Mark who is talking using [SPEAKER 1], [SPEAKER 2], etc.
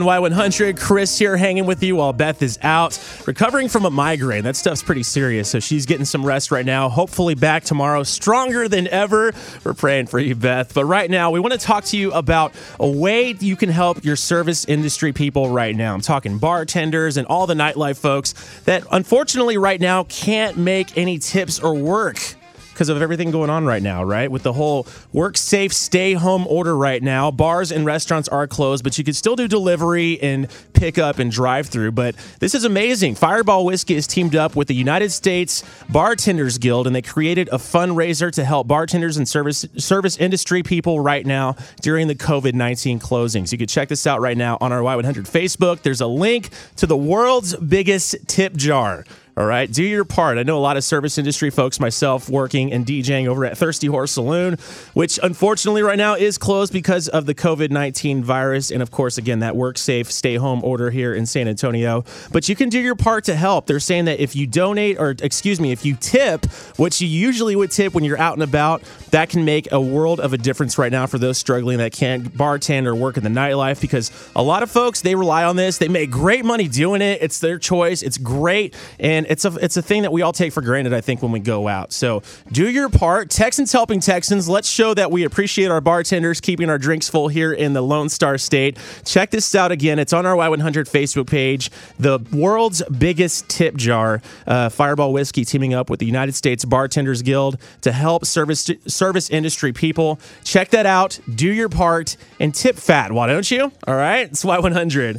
[SPEAKER 1] Y100, Chris here hanging with you while Beth is out, recovering from a migraine. That stuff's pretty serious, so she's getting some rest right now. Hopefully, back tomorrow, stronger than ever. We're praying for you, Beth. But right now, we want to talk to you about a way you can help your service industry people right now. I'm talking bartenders and all the nightlife folks that unfortunately right now can't make any tips or work because of everything going on right now, right? With the whole work safe, stay home order right now. Bars and restaurants are closed, but you can still do delivery and pick up and drive through. But this is amazing. Fireball Whiskey has teamed up with the United States Bartenders Guild, and they created a fundraiser to help bartenders and service service industry people right now during the COVID 19 closings. You can check this out right now on our Y100 Facebook. There's a link to the world's biggest tip jar. All right, do your part. I know a lot of service industry folks, myself working and DJing over at Thirsty Horse Saloon, which unfortunately right now is closed because of the COVID 19 virus. And of course, again, that work safe, stay home order here in San Antonio. But you can do your part to help. They're saying that if you donate, or excuse me, if you tip, what you usually would tip when you're out and about, that can make a world of a difference right now for those struggling that can't bartend or work in the nightlife because a lot of folks, they rely on this. They make great money doing it. It's their choice. It's great. And it's a it's a thing that we all take for granted, I think, when we go out. So do your part. Texans helping Texans. Let's show that we appreciate our bartenders keeping our drinks full here in the Lone Star State. Check this out again. It's on our Y100 Facebook page. The world's biggest tip jar, uh, Fireball Whiskey, teaming up with the United States Bartenders Guild to help service service industry people. Check that out. Do your part and tip fat. Why don't you? All right, it's Y100.